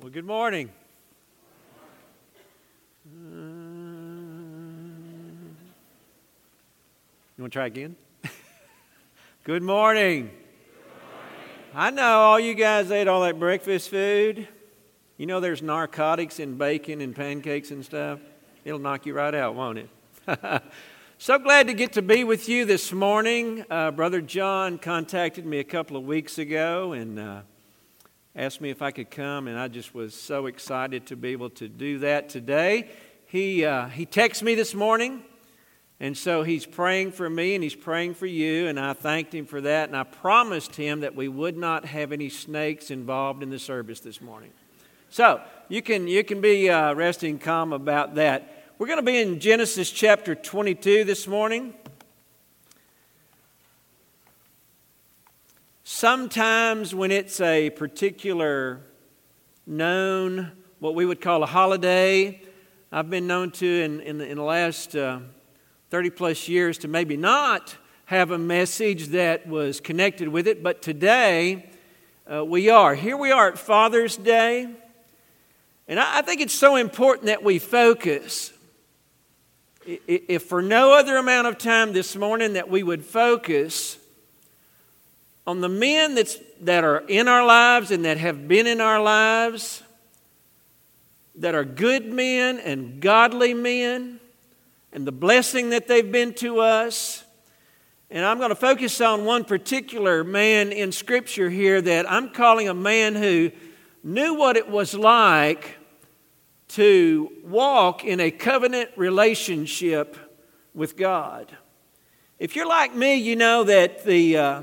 Well, good morning. Uh, you want to try again? good morning. I know all you guys ate all that breakfast food. You know there's narcotics in bacon and pancakes and stuff. It'll knock you right out, won't it? so glad to get to be with you this morning. Uh, Brother John contacted me a couple of weeks ago and uh, asked me if I could come, and I just was so excited to be able to do that today. He, uh, he texted me this morning, and so he's praying for me and he's praying for you, and I thanked him for that, and I promised him that we would not have any snakes involved in the service this morning. So you can, you can be uh, resting calm about that. We're going to be in Genesis chapter 22 this morning. Sometimes, when it's a particular known, what we would call a holiday, I've been known to in, in, the, in the last uh, 30 plus years to maybe not have a message that was connected with it, but today uh, we are. Here we are at Father's Day, and I, I think it's so important that we focus. If for no other amount of time this morning, that we would focus on the men that's, that are in our lives and that have been in our lives, that are good men and godly men, and the blessing that they've been to us. And I'm going to focus on one particular man in Scripture here that I'm calling a man who knew what it was like to walk in a covenant relationship with God. If you're like me, you know that the. Uh,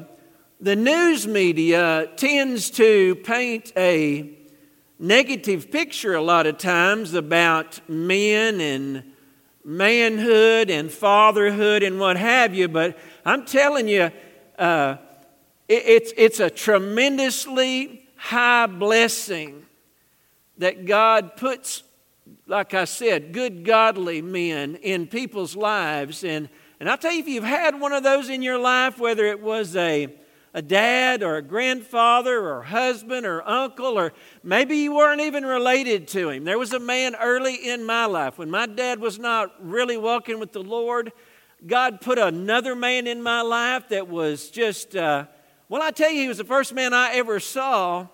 the news media tends to paint a negative picture a lot of times about men and manhood and fatherhood and what have you, but I'm telling you, uh, it, it's, it's a tremendously high blessing that God puts, like I said, good, godly men in people's lives. And, and I'll tell you, if you've had one of those in your life, whether it was a a dad or a grandfather or husband or uncle, or maybe you weren't even related to him. There was a man early in my life when my dad was not really walking with the Lord. God put another man in my life that was just, uh, well, I tell you, he was the first man I ever saw.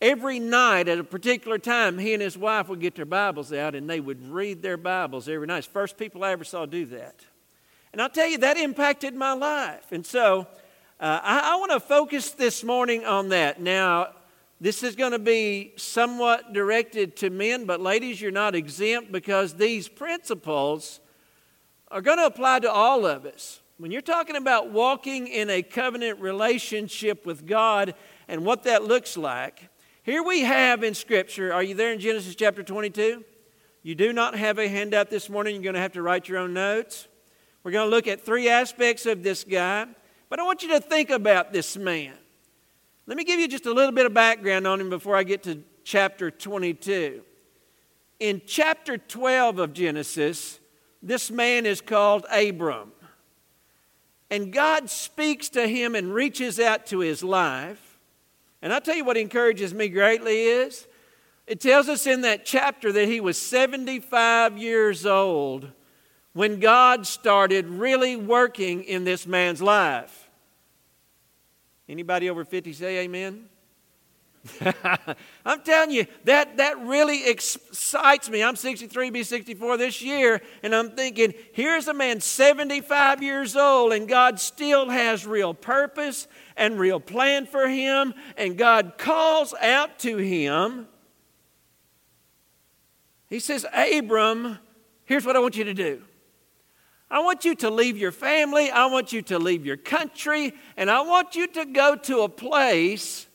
Every night at a particular time, he and his wife would get their Bibles out and they would read their Bibles every night. It's first people I ever saw do that. And I'll tell you, that impacted my life. And so, uh, I, I want to focus this morning on that. Now, this is going to be somewhat directed to men, but ladies, you're not exempt because these principles are going to apply to all of us. When you're talking about walking in a covenant relationship with God and what that looks like, here we have in Scripture, are you there in Genesis chapter 22? You do not have a handout this morning. You're going to have to write your own notes. We're going to look at three aspects of this guy. But I want you to think about this man. Let me give you just a little bit of background on him before I get to chapter 22. In chapter 12 of Genesis, this man is called Abram. And God speaks to him and reaches out to his life. And I'll tell you what encourages me greatly is it tells us in that chapter that he was 75 years old when God started really working in this man's life. Anybody over 50 say amen? I'm telling you, that, that really excites me. I'm 63, be 64 this year, and I'm thinking, here's a man 75 years old, and God still has real purpose and real plan for him, and God calls out to him. He says, Abram, here's what I want you to do. I want you to leave your family. I want you to leave your country. And I want you to go to a place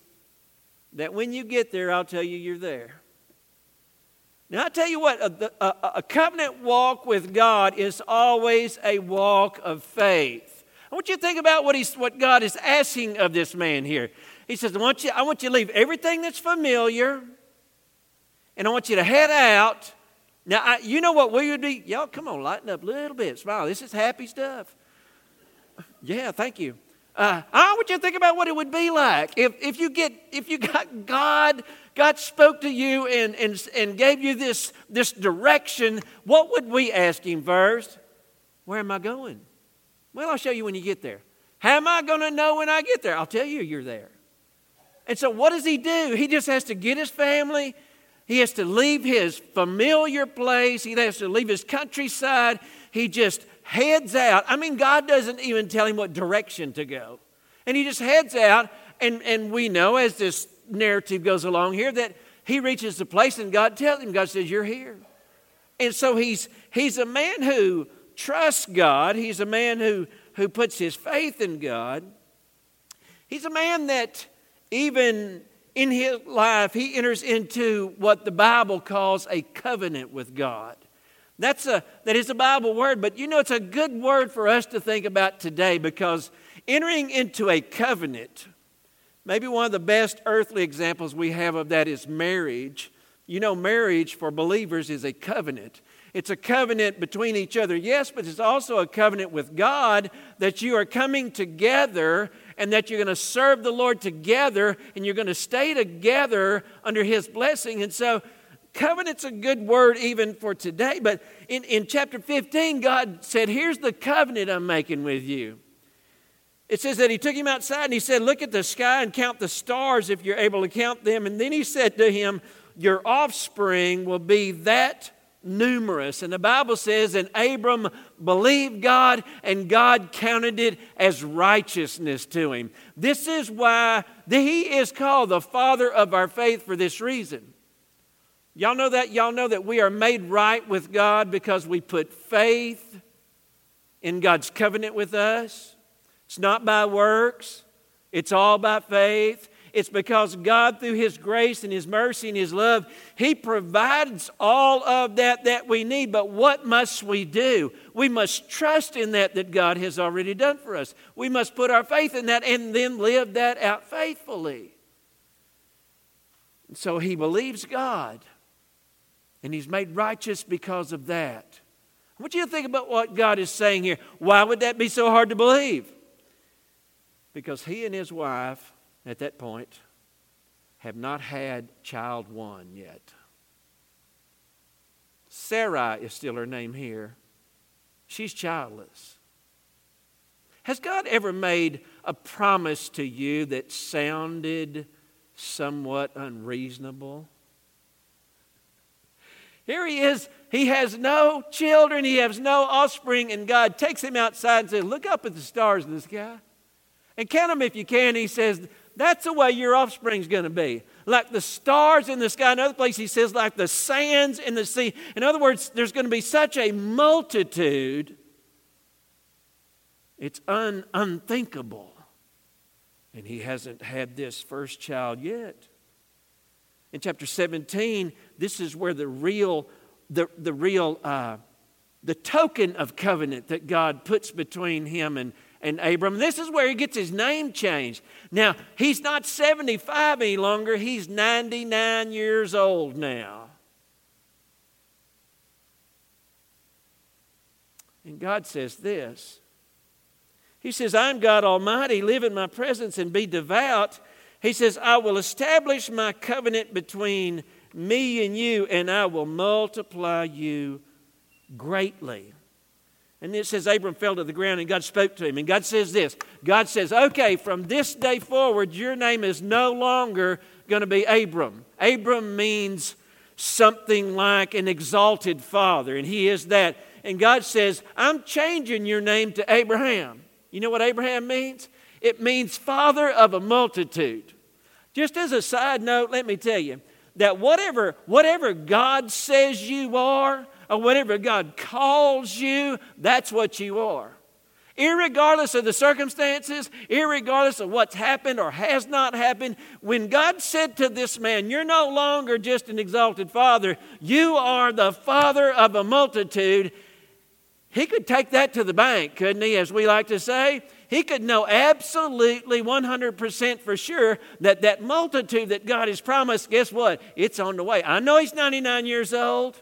that when you get there, I'll tell you you're there. Now, I tell you what, a, a, a, covenant walk with God is always a walk of faith. I want you to think about what, he's, what God is asking of this man here. He says, I want, you, I want you to leave everything that's familiar, and I want you to head out now, I, you know what we would be? Y'all, come on, lighten up a little bit. Smile. This is happy stuff. Yeah, thank you. Uh, I want you to think about what it would be like if, if you get if you got God God spoke to you and, and, and gave you this, this direction, what would we ask Him first? Where am I going? Well, I'll show you when you get there. How am I going to know when I get there? I'll tell you you're there. And so, what does He do? He just has to get His family, He has to leave His familiar place, He has to leave His countryside. He just heads out. I mean, God doesn't even tell Him what direction to go. And He just heads out, and, and we know as this narrative goes along here that he reaches the place and God tells him, God says, You're here. And so he's, he's a man who trusts God, he's a man who, who puts his faith in God. He's a man that even in his life, he enters into what the Bible calls a covenant with God. That's a, that is a Bible word, but you know, it's a good word for us to think about today because entering into a covenant Maybe one of the best earthly examples we have of that is marriage. You know, marriage for believers is a covenant. It's a covenant between each other, yes, but it's also a covenant with God that you are coming together and that you're going to serve the Lord together and you're going to stay together under His blessing. And so, covenant's a good word even for today, but in, in chapter 15, God said, Here's the covenant I'm making with you. It says that he took him outside and he said, Look at the sky and count the stars if you're able to count them. And then he said to him, Your offspring will be that numerous. And the Bible says, And Abram believed God, and God counted it as righteousness to him. This is why he is called the father of our faith for this reason. Y'all know that? Y'all know that we are made right with God because we put faith in God's covenant with us. It's not by works, it's all by faith. It's because God, through His grace and His mercy and His love, He provides all of that that we need. But what must we do? We must trust in that that God has already done for us. We must put our faith in that and then live that out faithfully. So he believes God, and he's made righteous because of that. I want you to think about what God is saying here. Why would that be so hard to believe? Because he and his wife, at that point, have not had child one yet. Sarai is still her name here. She's childless. Has God ever made a promise to you that sounded somewhat unreasonable? Here he is. He has no children. He has no offspring. And God takes him outside and says, Look up at the stars in the sky. And count them if you can. He says, that's the way your offspring's going to be. Like the stars in the sky. Another place he says, like the sands in the sea. In other words, there's going to be such a multitude, it's un- unthinkable. And he hasn't had this first child yet. In chapter 17, this is where the real, the, the real, uh, the token of covenant that God puts between him and, and Abram. This is where he gets his name changed. Now, he's not 75 any longer, he's 99 years old now. And God says this He says, I'm God Almighty, live in my presence and be devout. He says, I will establish my covenant between me and you, and I will multiply you greatly. And it says Abram fell to the ground and God spoke to him. And God says this God says, okay, from this day forward, your name is no longer going to be Abram. Abram means something like an exalted father, and he is that. And God says, I'm changing your name to Abraham. You know what Abraham means? It means father of a multitude. Just as a side note, let me tell you that whatever, whatever God says you are, or whatever God calls you, that's what you are. Irregardless of the circumstances, irregardless of what's happened or has not happened, when God said to this man, You're no longer just an exalted father, you are the father of a multitude, he could take that to the bank, couldn't he, as we like to say? He could know absolutely 100% for sure that that multitude that God has promised, guess what? It's on the way. I know he's 99 years old.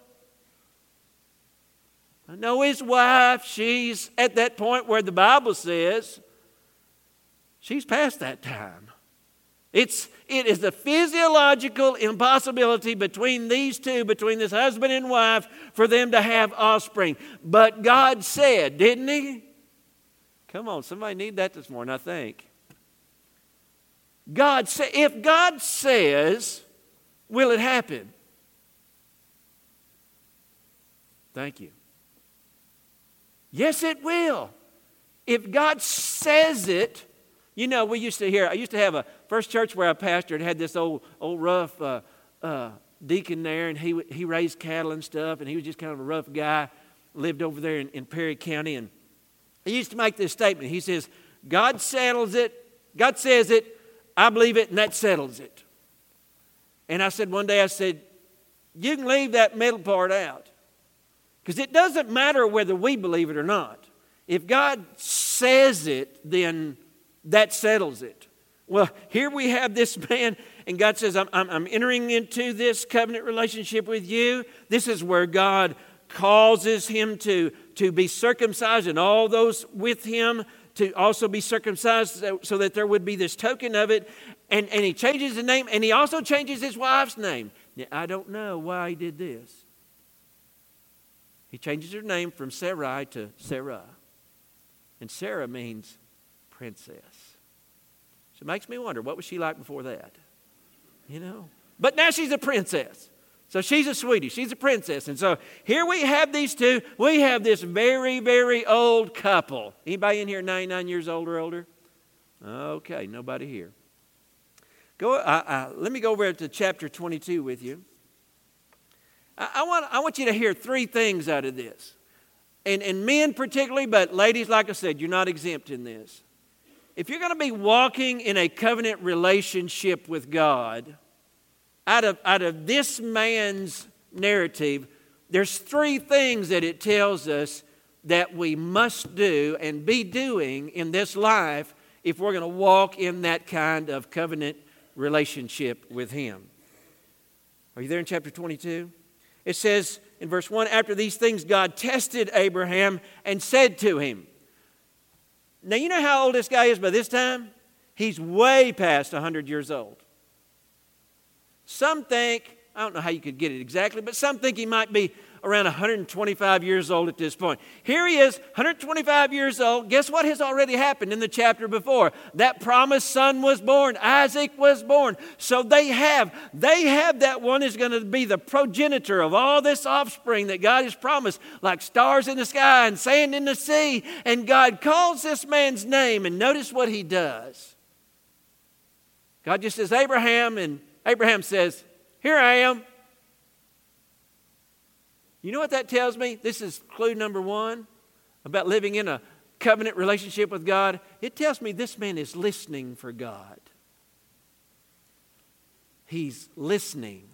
I know his wife, she's at that point where the Bible says She's past that time. It's, it is a physiological impossibility between these two, between this husband and wife, for them to have offspring. But God said, didn't He? Come on, somebody need that this morning, I think. God say, if God says, will it happen? Thank you. Yes, it will. If God says it, you know, we used to hear, I used to have a first church where I pastored, had this old, old rough uh, uh, deacon there, and he, he raised cattle and stuff, and he was just kind of a rough guy, lived over there in, in Perry County, and he used to make this statement. He says, God settles it, God says it, I believe it, and that settles it. And I said one day, I said, You can leave that middle part out. Because it doesn't matter whether we believe it or not. If God says it, then that settles it. Well, here we have this man, and God says, I'm, I'm, I'm entering into this covenant relationship with you. This is where God causes him to, to be circumcised and all those with him to also be circumcised so, so that there would be this token of it. And, and he changes the name and he also changes his wife's name. Now, I don't know why he did this. He changes her name from Sarai to Sarah. And Sarah means princess. So it makes me wonder what was she like before that? You know? But now she's a princess. So she's a sweetie. She's a princess. And so here we have these two. We have this very, very old couple. Anybody in here 99 years old or older? Okay, nobody here. Go, uh, uh, let me go over to chapter 22 with you. I, want, I want you to hear three things out of this. And, and men particularly, but ladies, like I said, you're not exempt in this. If you're going to be walking in a covenant relationship with God, out of, out of this man's narrative, there's three things that it tells us that we must do and be doing in this life if we're going to walk in that kind of covenant relationship with Him. Are you there in chapter 22? It says in verse 1 After these things, God tested Abraham and said to him, Now, you know how old this guy is by this time? He's way past 100 years old. Some think, I don't know how you could get it exactly, but some think he might be around 125 years old at this point. Here he is, 125 years old. Guess what has already happened in the chapter before? That promised son was born. Isaac was born. So they have, they have that one is going to be the progenitor of all this offspring that God has promised, like stars in the sky and sand in the sea. And God calls this man's name, and notice what he does. God just says, Abraham, and Abraham says, Here I am. You know what that tells me? This is clue number one about living in a covenant relationship with God. It tells me this man is listening for God. He's listening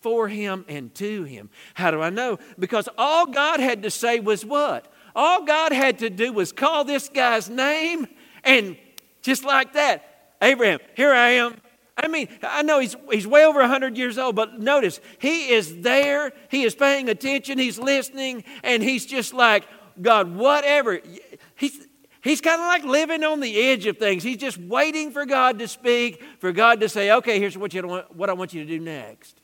for him and to him. How do I know? Because all God had to say was what? All God had to do was call this guy's name, and just like that, Abraham, here I am. I mean, I know he's, he's way over 100 years old, but notice, he is there, he is paying attention, he's listening, and he's just like, God, whatever. He's, he's kind of like living on the edge of things. He's just waiting for God to speak, for God to say, okay, here's what, you want, what I want you to do next.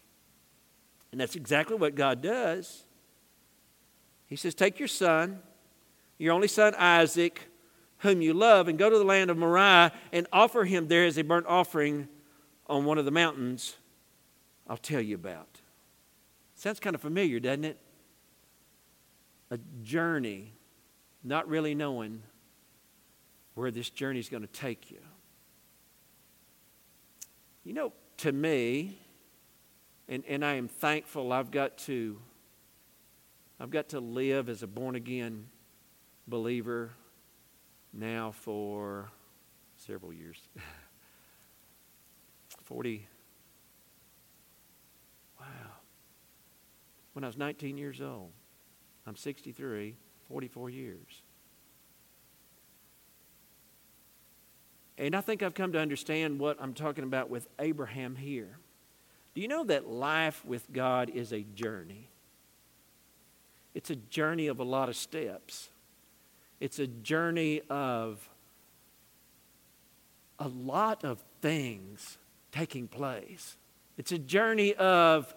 And that's exactly what God does. He says, Take your son, your only son Isaac, whom you love, and go to the land of Moriah and offer him there as a burnt offering on one of the mountains I'll tell you about. Sounds kind of familiar, doesn't it? A journey, not really knowing where this journey is going to take you. You know, to me, and, and I am thankful I've got to I've got to live as a born again believer now for several years. 40. Wow. When I was 19 years old, I'm 63, 44 years. And I think I've come to understand what I'm talking about with Abraham here. Do you know that life with God is a journey? It's a journey of a lot of steps. It's a journey of a lot of things taking place. It's a journey of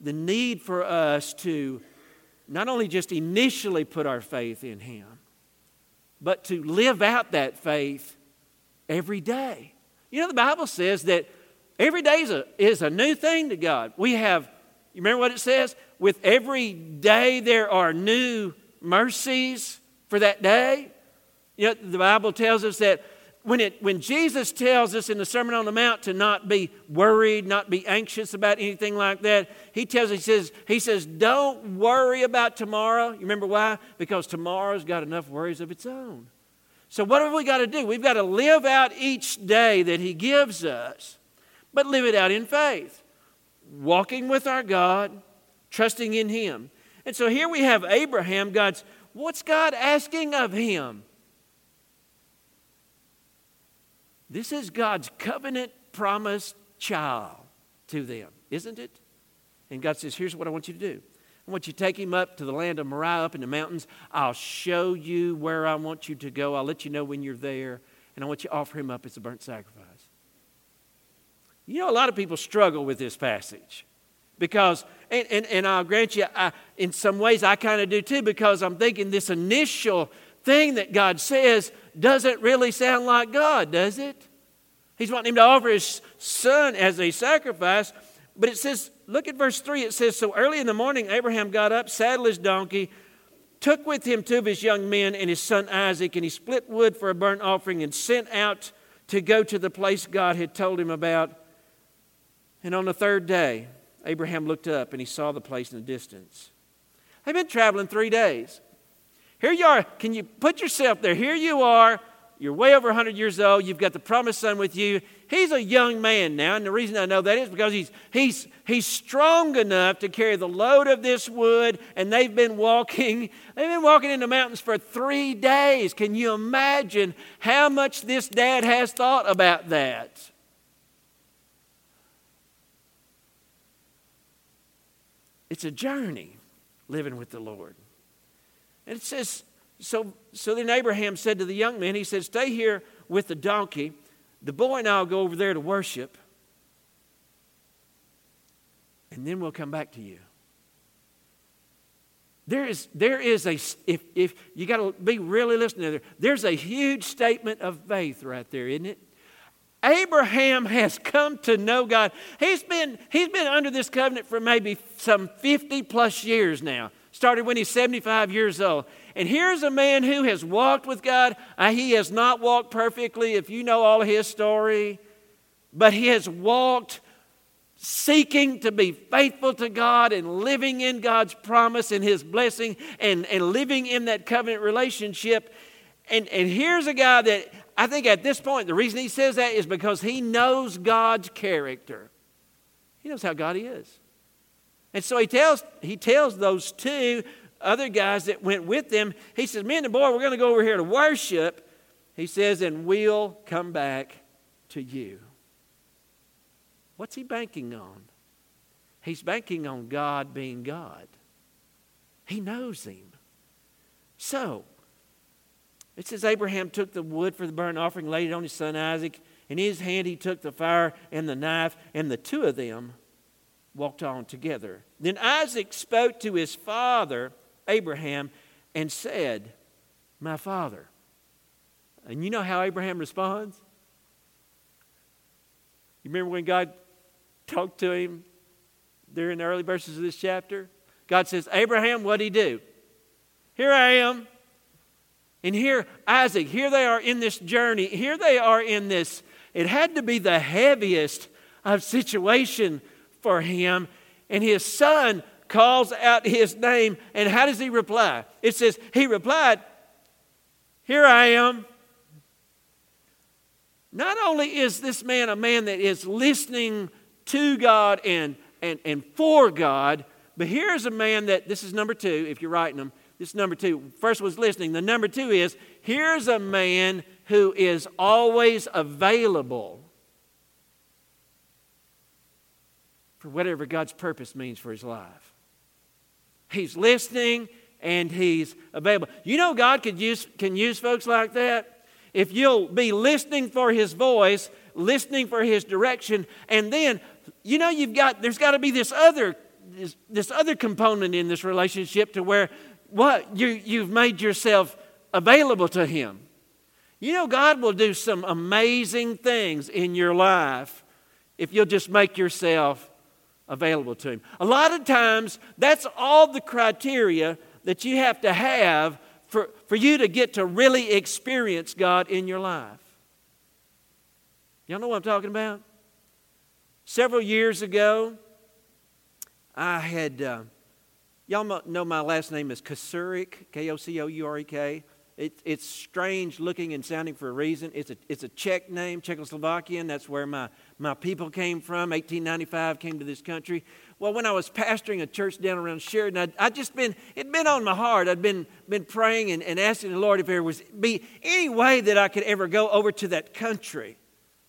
the need for us to not only just initially put our faith in Him, but to live out that faith every day. You know, the Bible says that every day is a, is a new thing to God. We have, you remember what it says? With every day there are new mercies for that day. You know, the Bible tells us that when, it, when Jesus tells us in the Sermon on the Mount to not be worried, not be anxious about anything like that, he tells us, he says, he says, don't worry about tomorrow. You remember why? Because tomorrow's got enough worries of its own. So what have we got to do? We've got to live out each day that he gives us, but live it out in faith, walking with our God, trusting in him. And so here we have Abraham, God's, what's God asking of him? This is God's covenant promised child to them, isn't it? And God says, Here's what I want you to do. I want you to take him up to the land of Moriah up in the mountains. I'll show you where I want you to go. I'll let you know when you're there. And I want you to offer him up as a burnt sacrifice. You know, a lot of people struggle with this passage because, and, and, and I'll grant you, I, in some ways I kind of do too, because I'm thinking this initial thing that God says doesn't really sound like God, does it? He's wanting him to offer his son as a sacrifice. But it says, look at verse 3. It says, So early in the morning, Abraham got up, saddled his donkey, took with him two of his young men and his son Isaac, and he split wood for a burnt offering and sent out to go to the place God had told him about. And on the third day, Abraham looked up and he saw the place in the distance. They've been traveling three days. Here you are. Can you put yourself there? Here you are. You're way over 100 years old. You've got the promised son with you. He's a young man now. And the reason I know that is because he's, he's, he's strong enough to carry the load of this wood. And they've been walking, they've been walking in the mountains for three days. Can you imagine how much this dad has thought about that? It's a journey living with the Lord. And it says, so, so then Abraham said to the young man, he said, Stay here with the donkey. The boy and I will go over there to worship. And then we'll come back to you. There is, there is a, if, if you got to be really listening there, there's a huge statement of faith right there, isn't it? Abraham has come to know God. He's been, he's been under this covenant for maybe some 50 plus years now started when he's 75 years old. And here's a man who has walked with God. Uh, he has not walked perfectly, if you know all his story, but he has walked seeking to be faithful to God and living in God's promise and his blessing and, and living in that covenant relationship. And, and here's a guy that I think at this point, the reason he says that is because he knows God's character. He knows how God He is. And so he tells, he tells those two other guys that went with them, he says, Me and the boy, we're going to go over here to worship. He says, and we'll come back to you. What's he banking on? He's banking on God being God. He knows him. So, it says Abraham took the wood for the burnt offering, laid it on his son Isaac. In his hand he took the fire and the knife, and the two of them walked on together. Then Isaac spoke to his father, Abraham, and said, My father. And you know how Abraham responds? You remember when God talked to him there in the early verses of this chapter? God says, Abraham, what'd he do? Here I am. And here, Isaac, here they are in this journey. Here they are in this. It had to be the heaviest of situation for him. And his son calls out his name. And how does he reply? It says, He replied, Here I am. Not only is this man a man that is listening to God and, and, and for God, but here's a man that, this is number two, if you're writing them. This is number two. First was listening. The number two is, here's a man who is always available for whatever God's purpose means for his life. He's listening and he's available. You know, God could use, can use folks like that. if you'll be listening for His voice, listening for His direction, and then, you know, you've got, there's got to be this other, this, this other component in this relationship to where what? You, you've made yourself available to Him. You know, God will do some amazing things in your life if you'll just make yourself available to Him. A lot of times, that's all the criteria that you have to have for, for you to get to really experience God in your life. Y'all know what I'm talking about? Several years ago, I had, uh, y'all know my last name is Kocourek, K O C O U R E K. It, it's strange looking and sounding for a reason. It's a, it's a Czech name, Czechoslovakian. That's where my, my people came from. 1895 came to this country. Well, when I was pastoring a church down around Sheridan, I'd, I'd just been, it'd been on my heart. I'd been, been praying and, and asking the Lord if there was be any way that I could ever go over to that country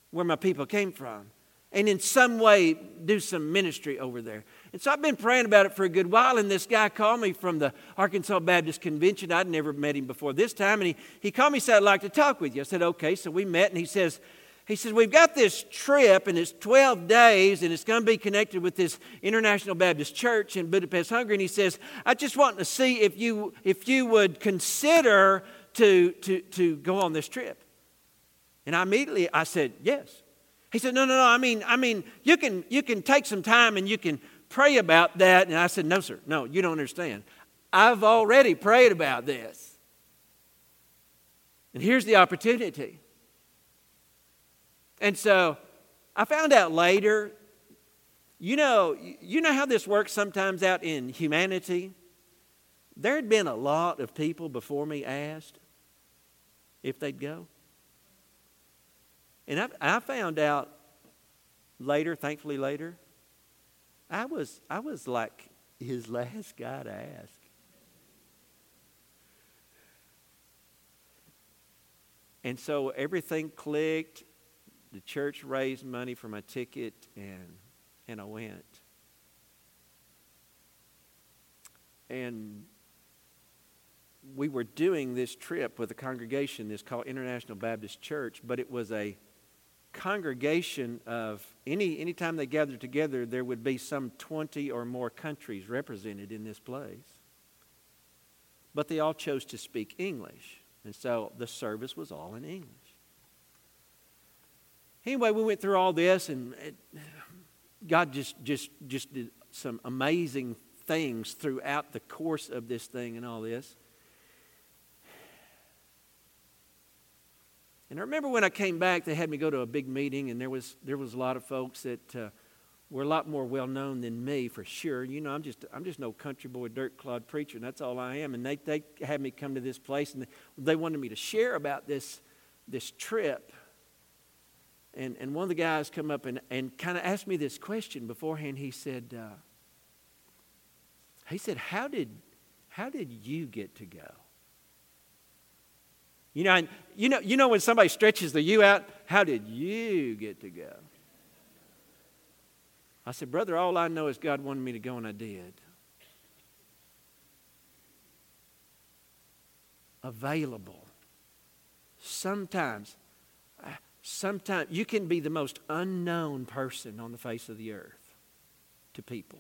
where my people came from and in some way do some ministry over there. And so I've been praying about it for a good while, and this guy called me from the Arkansas Baptist Convention. I'd never met him before this time, and he, he called me and said, I'd like to talk with you. I said, okay. So we met, and he says, he says, We've got this trip, and it's 12 days, and it's going to be connected with this International Baptist Church in Budapest, Hungary. And he says, I just want to see if you, if you would consider to, to, to go on this trip. And I immediately I said, Yes. He said, No, no, no. I mean, I mean, you can you can take some time and you can pray about that. And I said, No, sir, no, you don't understand. I've already prayed about this. And here's the opportunity. And so I found out later, you know, you know how this works sometimes out in humanity? There had been a lot of people before me asked if they'd go. And I, I found out later, thankfully later, I was, I was like his last guy to ask. And so everything clicked. The church raised money for my ticket, and, and I went. And we were doing this trip with a congregation that's called International Baptist Church, but it was a congregation of any anytime they gathered together there would be some 20 or more countries represented in this place but they all chose to speak english and so the service was all in english anyway we went through all this and it, god just just just did some amazing things throughout the course of this thing and all this And I remember when I came back, they had me go to a big meeting, and there was, there was a lot of folks that uh, were a lot more well known than me for sure. You know, I'm just, I'm just no country boy, dirt clod preacher, and that's all I am. And they, they had me come to this place, and they wanted me to share about this, this trip. And, and one of the guys come up and, and kind of asked me this question beforehand. He said, uh, he said, how did, how did you get to go? You know, you know, you know when somebody stretches the you out, how did you get to go? I said, Brother, all I know is God wanted me to go, and I did. Available. Sometimes, sometimes you can be the most unknown person on the face of the earth to people.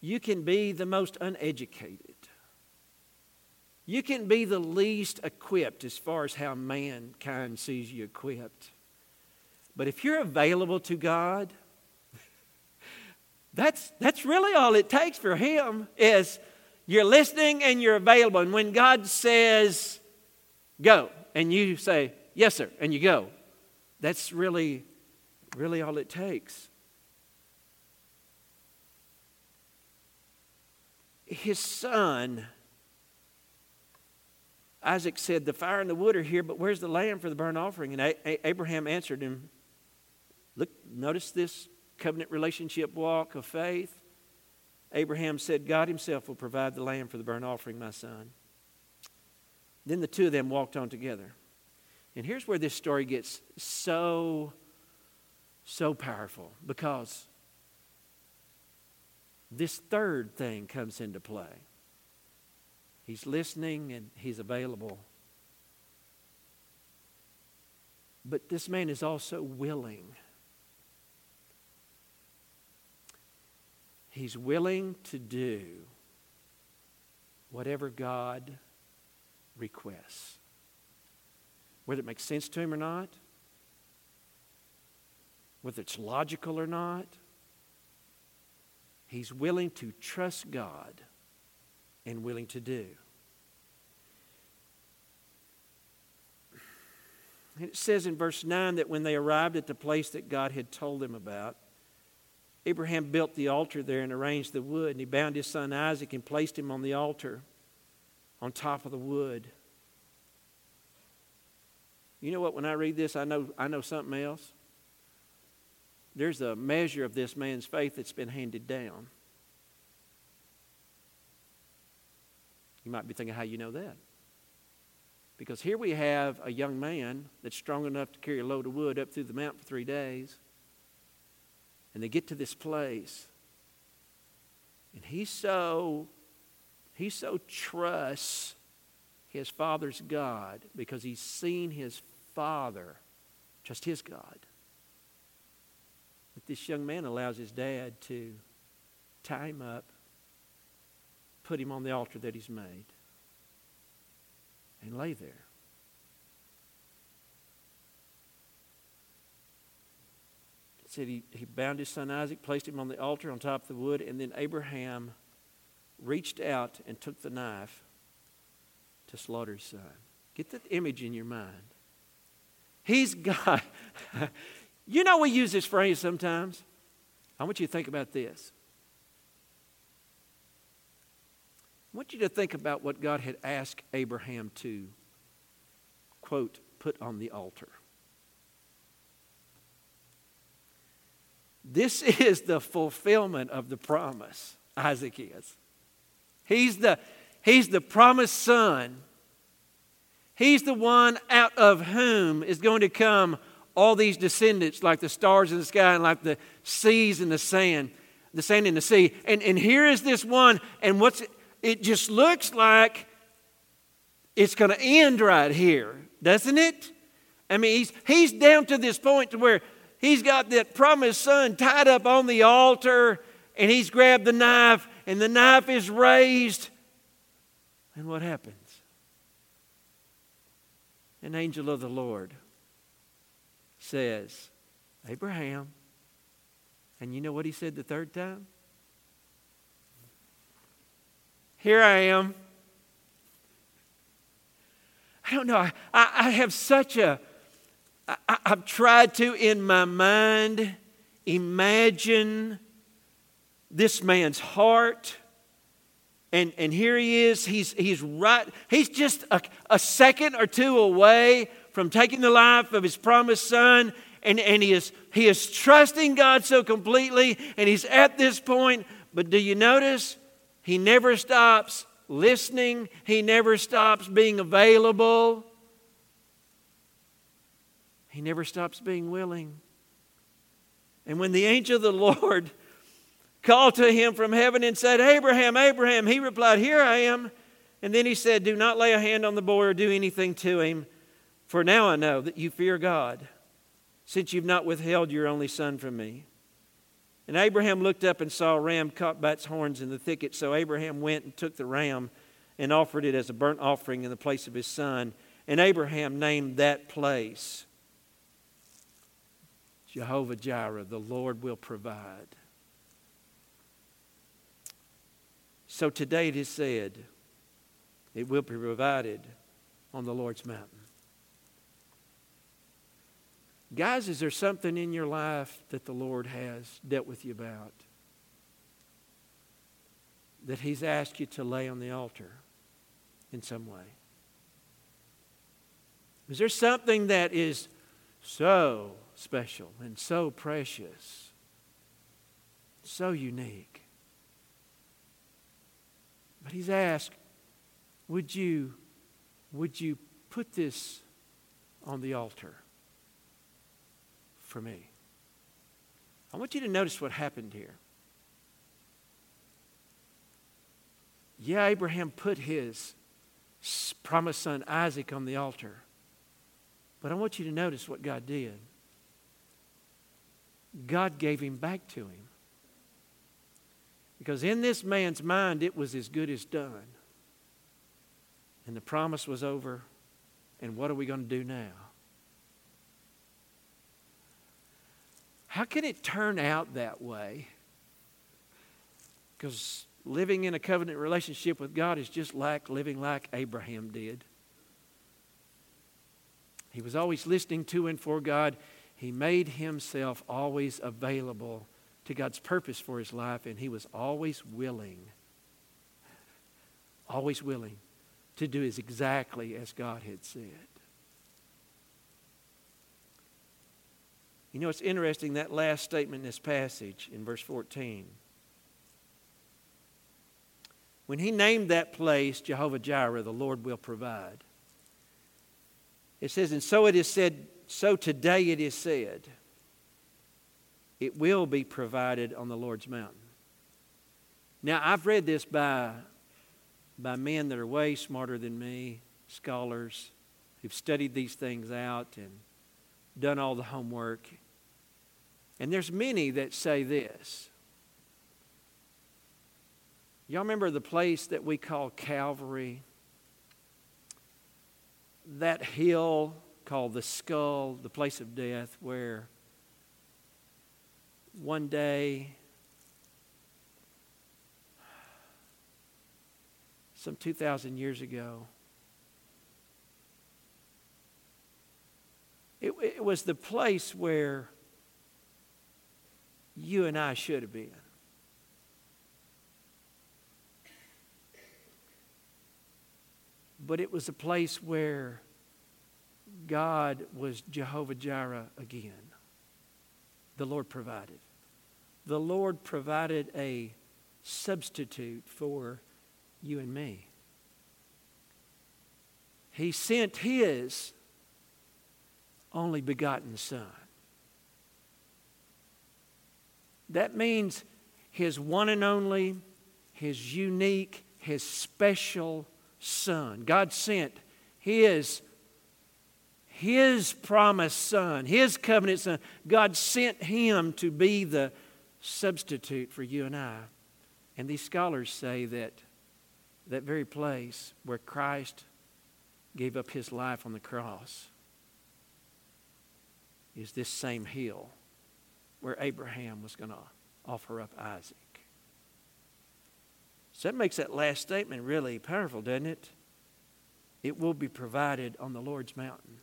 You can be the most uneducated. You can be the least equipped as far as how mankind sees you equipped. But if you're available to God, that's, that's really all it takes for Him is you're listening and you're available. And when God says, go, and you say, yes, sir, and you go, that's really, really all it takes. His son Isaac said, The fire and the wood are here, but where's the lamb for the burnt offering? And A- Abraham answered him, Look, notice this covenant relationship walk of faith. Abraham said, God himself will provide the lamb for the burnt offering, my son. Then the two of them walked on together. And here's where this story gets so, so powerful because this third thing comes into play. He's listening and he's available. But this man is also willing. He's willing to do whatever God requests. Whether it makes sense to him or not, whether it's logical or not, he's willing to trust God and willing to do. And it says in verse 9 that when they arrived at the place that God had told them about, Abraham built the altar there and arranged the wood, and he bound his son Isaac and placed him on the altar on top of the wood. You know what? When I read this, I know, I know something else. There's a measure of this man's faith that's been handed down. You might be thinking, how you know that? Because here we have a young man that's strong enough to carry a load of wood up through the mountain for three days. And they get to this place. And he so he so trusts his father's God because he's seen his father trust his God. That this young man allows his dad to tie him up, put him on the altar that he's made, and lay there. said he, he bound his son Isaac, placed him on the altar on top of the wood, and then Abraham reached out and took the knife to slaughter his son. Get that image in your mind. He's God. you know, we use this phrase sometimes. I want you to think about this. I want you to think about what God had asked Abraham to, quote, put on the altar. This is the fulfillment of the promise, Isaac is. He's the, he's the promised son. He's the one out of whom is going to come all these descendants, like the stars in the sky and like the seas in the sand, the sand in the sea. And, and here is this one, and what's it just looks like it's going to end right here, doesn't it? I mean, he's, he's down to this point to where he's got that promised son tied up on the altar and he's grabbed the knife and the knife is raised. And what happens? An angel of the Lord says, Abraham. And you know what he said the third time? Here I am. I don't know. I, I have such a I, I've tried to, in my mind, imagine this man's heart. And, and here he is. He's, he's right. He's just a, a second or two away from taking the life of his promised son. And, and he, is, he is trusting God so completely. And he's at this point. But do you notice? He never stops listening, he never stops being available. He never stops being willing. And when the angel of the Lord called to him from heaven and said, Abraham, Abraham, he replied, Here I am. And then he said, Do not lay a hand on the boy or do anything to him, for now I know that you fear God, since you've not withheld your only son from me. And Abraham looked up and saw a ram caught by its horns in the thicket. So Abraham went and took the ram and offered it as a burnt offering in the place of his son. And Abraham named that place Jehovah Jireh, the Lord will provide. So today it is said, it will be provided on the Lord's mountain. Guys, is there something in your life that the Lord has dealt with you about? That He's asked you to lay on the altar in some way? Is there something that is so special and so precious, so unique. But he's asked, would you, would you put this on the altar for me? I want you to notice what happened here. Yeah, Abraham put his promised son Isaac on the altar. But I want you to notice what God did. God gave him back to him. Because in this man's mind, it was as good as done. And the promise was over. And what are we going to do now? How can it turn out that way? Because living in a covenant relationship with God is just like living like Abraham did. He was always listening to and for God. He made himself always available to God's purpose for his life, and he was always willing, always willing to do as exactly as God had said. You know, it's interesting that last statement in this passage in verse 14. When he named that place Jehovah Jireh, the Lord will provide. It says, and so it is said, so today it is said, it will be provided on the Lord's mountain. Now, I've read this by, by men that are way smarter than me, scholars who've studied these things out and done all the homework. And there's many that say this. Y'all remember the place that we call Calvary? That hill called the skull, the place of death, where one day, some 2,000 years ago, it, it was the place where you and I should have been. But it was a place where God was Jehovah Jireh again. The Lord provided. The Lord provided a substitute for you and me. He sent His only begotten Son. That means His one and only, His unique, His special Son. God sent His his promised son, his covenant son, God sent him to be the substitute for you and I. And these scholars say that that very place where Christ gave up his life on the cross is this same hill where Abraham was going to offer up Isaac. So that makes that last statement really powerful, doesn't it? It will be provided on the Lord's mountain.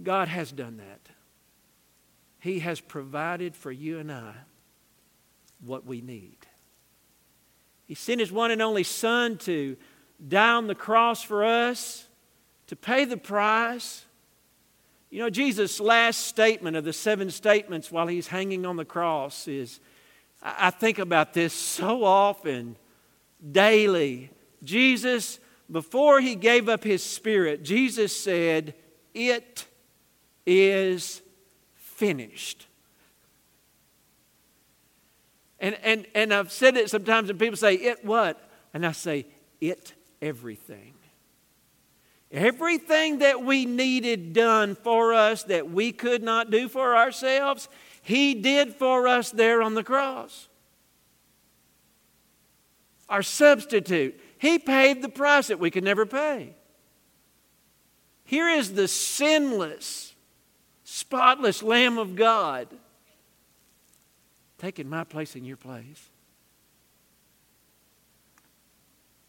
God has done that. He has provided for you and I what we need. He sent His one and only Son to die on the cross for us, to pay the price. You know, Jesus' last statement of the seven statements while He's hanging on the cross is I think about this so often, daily. Jesus, before He gave up His Spirit, Jesus said, It is finished. And, and, and I've said it sometimes, and people say, It what? And I say, It everything. Everything that we needed done for us that we could not do for ourselves, He did for us there on the cross. Our substitute. He paid the price that we could never pay. Here is the sinless, spotless Lamb of God, taking my place in your place.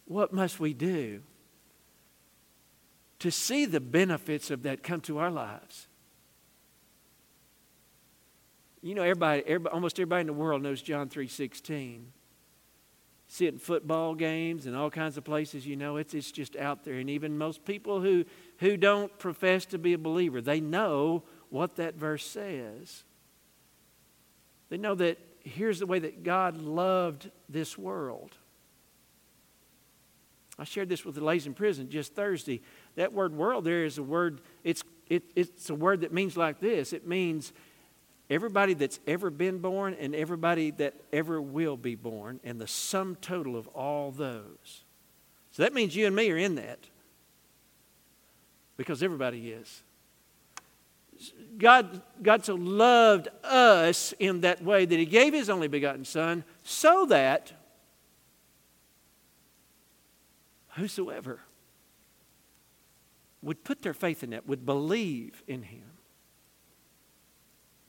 What must we do to see the benefits of that come to our lives? You know, everybody, everybody almost everybody in the world knows John 3.16. See it in football games and all kinds of places, you know, it's, it's just out there. And even most people who, who don't profess to be a believer, they know what that verse says. They know that here's the way that God loved this world. I shared this with the ladies in prison just Thursday. That word world there is a word, it's, it, it's a word that means like this it means everybody that's ever been born and everybody that ever will be born, and the sum total of all those. So that means you and me are in that. because everybody is. God, God so loved us in that way that He gave His only begotten Son so that whosoever would put their faith in that, would believe in Him.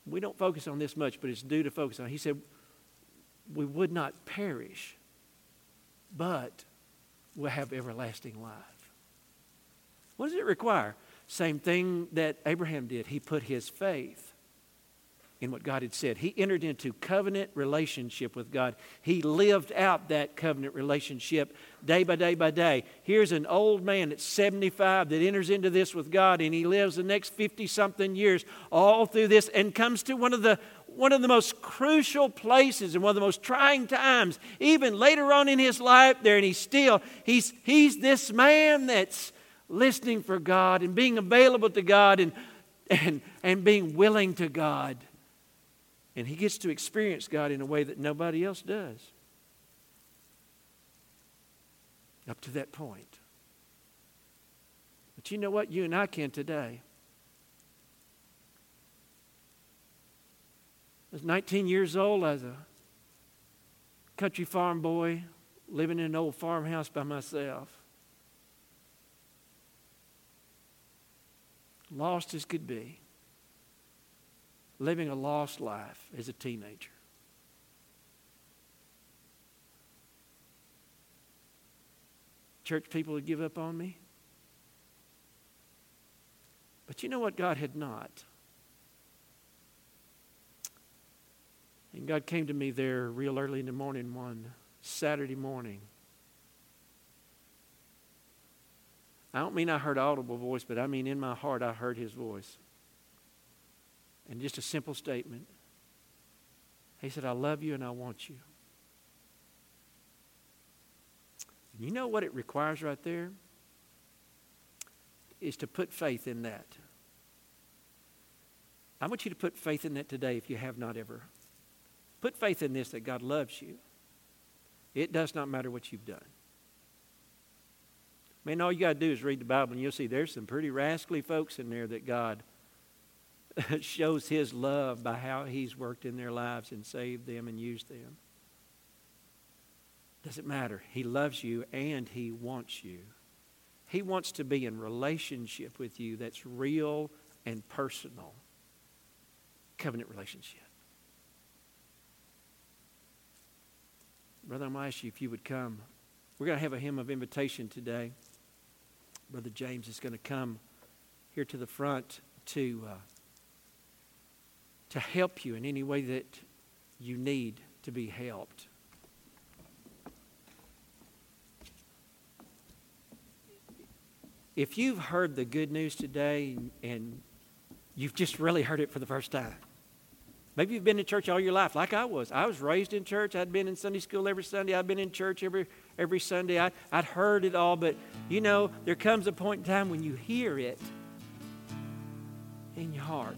We don't focus on this much, but it's due to focus on. He said, we would not perish, but will have everlasting life. What does it require? Same thing that Abraham did. He put his faith in what God had said. He entered into covenant relationship with God. He lived out that covenant relationship day by day by day. Here's an old man at 75 that enters into this with God and he lives the next 50 something years all through this and comes to one of the one of the most crucial places and one of the most trying times even later on in his life there and he's still he's he's this man that's listening for God and being available to God and, and, and being willing to God. And he gets to experience God in a way that nobody else does. Up to that point. But you know what? You and I can today. I was 19 years old as a country farm boy living in an old farmhouse by myself. Lost as could be, living a lost life as a teenager. Church people would give up on me. But you know what? God had not. And God came to me there real early in the morning one Saturday morning. I don't mean I heard audible voice, but I mean in my heart I heard his voice. And just a simple statement. He said, I love you and I want you. And you know what it requires right there? Is to put faith in that. I want you to put faith in that today if you have not ever. Put faith in this that God loves you. It does not matter what you've done. Man, all you got to do is read the Bible and you'll see there's some pretty rascally folks in there that God shows His love by how He's worked in their lives and saved them and used them. Doesn't matter. He loves you and He wants you. He wants to be in relationship with you that's real and personal. Covenant relationship. Brother, I'm going to ask you if you would come. We're going to have a hymn of invitation today. Brother James is going to come here to the front to, uh, to help you in any way that you need to be helped. If you've heard the good news today and you've just really heard it for the first time, Maybe you've been in church all your life, like I was. I was raised in church. I'd been in Sunday school every Sunday. I'd been in church every, every Sunday. I, I'd heard it all, but you know, there comes a point in time when you hear it in your heart.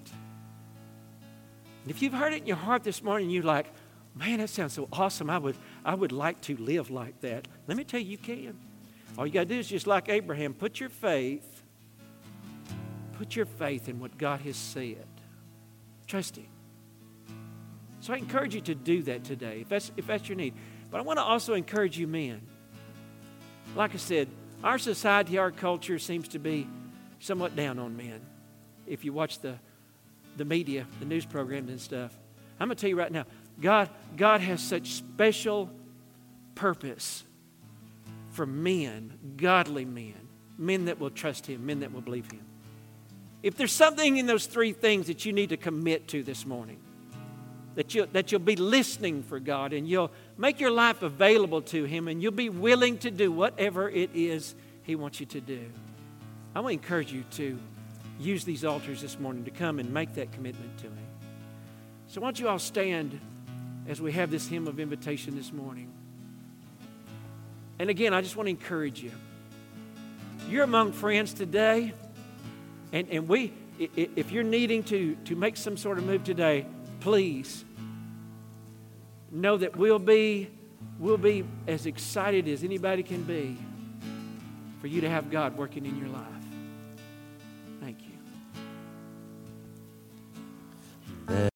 And if you've heard it in your heart this morning, you're like, man, that sounds so awesome. I would, I would like to live like that. Let me tell you, you can. All you got to do is just like Abraham, put your faith, put your faith in what God has said. Trust Him. So I encourage you to do that today if that's, if that's your need. But I want to also encourage you, men. Like I said, our society, our culture seems to be somewhat down on men. If you watch the, the media, the news programs and stuff, I'm going to tell you right now God, God has such special purpose for men, godly men, men that will trust Him, men that will believe Him. If there's something in those three things that you need to commit to this morning, that, you, that you'll be listening for God and you'll make your life available to Him and you'll be willing to do whatever it is He wants you to do. I want to encourage you to use these altars this morning to come and make that commitment to Him. So, why don't you all stand as we have this hymn of invitation this morning? And again, I just want to encourage you. You're among friends today, and, and we, if you're needing to, to make some sort of move today, please know that we'll be, we'll be as excited as anybody can be for you to have God working in your life. Thank you.